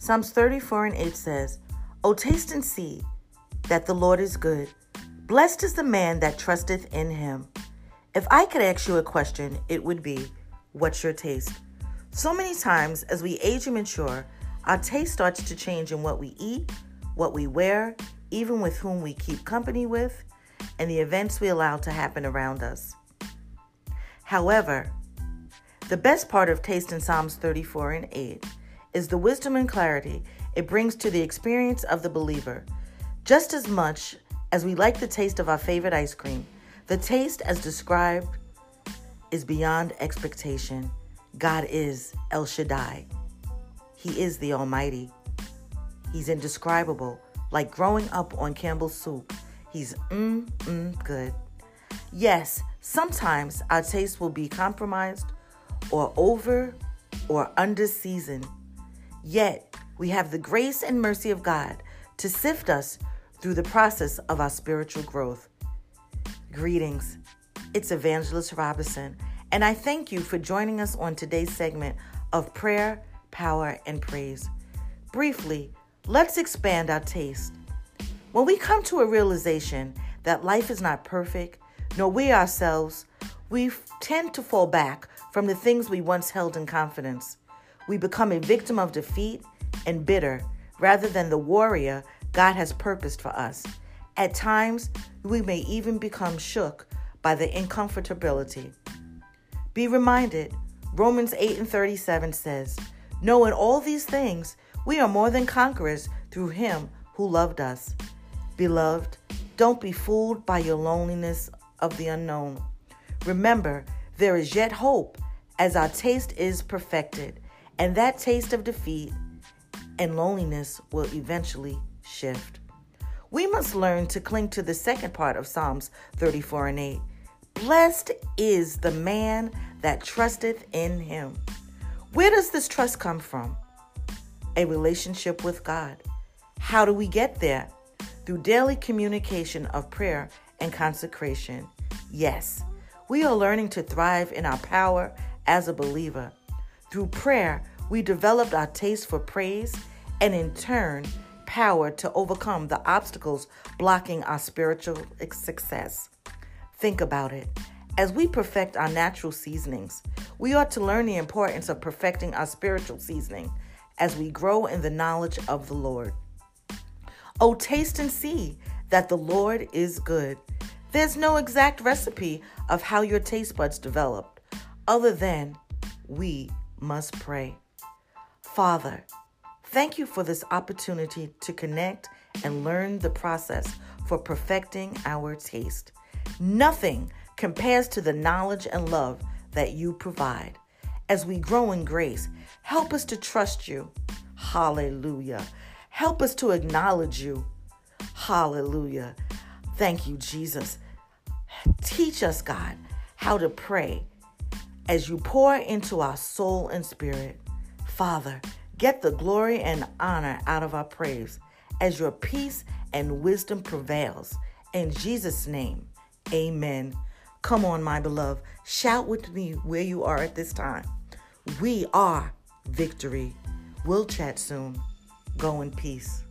Psalms 34 and 8 says, O taste and see that the Lord is good. Blessed is the man that trusteth in him. If I could ask you a question, it would be, What's your taste? So many times as we age and mature, our taste starts to change in what we eat, what we wear, even with whom we keep company with, and the events we allow to happen around us. However, the best part of taste in Psalms 34 and 8 is the wisdom and clarity it brings to the experience of the believer. Just as much as we like the taste of our favorite ice cream, the taste as described is beyond expectation. God is El Shaddai. He is the Almighty. He's indescribable, like growing up on Campbell's soup. He's mm, mm, good. Yes, sometimes our taste will be compromised or over or under seasoned. Yet, we have the grace and mercy of God to sift us through the process of our spiritual growth. Greetings. It's Evangelist Robinson, and I thank you for joining us on today's segment of Prayer, Power, and Praise. Briefly, let's expand our taste. When we come to a realization that life is not perfect, nor we ourselves, we tend to fall back from the things we once held in confidence. We become a victim of defeat and bitter rather than the warrior God has purposed for us. At times, we may even become shook by the uncomfortability. Be reminded, Romans 8 and 37 says, Knowing all these things, we are more than conquerors through him who loved us. Beloved, don't be fooled by your loneliness of the unknown. Remember, there is yet hope as our taste is perfected, and that taste of defeat and loneliness will eventually shift. We must learn to cling to the second part of Psalms 34 and 8. Blessed is the man that trusteth in him. Where does this trust come from? A relationship with God. How do we get there? Through daily communication of prayer and consecration. Yes, we are learning to thrive in our power as a believer. Through prayer, we developed our taste for praise and, in turn, power to overcome the obstacles blocking our spiritual success. Think about it. As we perfect our natural seasonings, we ought to learn the importance of perfecting our spiritual seasoning as we grow in the knowledge of the Lord. Oh, taste and see that the Lord is good. There's no exact recipe of how your taste buds developed, other than we must pray. Father, Thank you for this opportunity to connect and learn the process for perfecting our taste. Nothing compares to the knowledge and love that you provide. As we grow in grace, help us to trust you. Hallelujah. Help us to acknowledge you. Hallelujah. Thank you, Jesus. Teach us, God, how to pray as you pour into our soul and spirit. Father, Get the glory and honor out of our praise as your peace and wisdom prevails. In Jesus' name, amen. Come on, my beloved, shout with me where you are at this time. We are victory. We'll chat soon. Go in peace.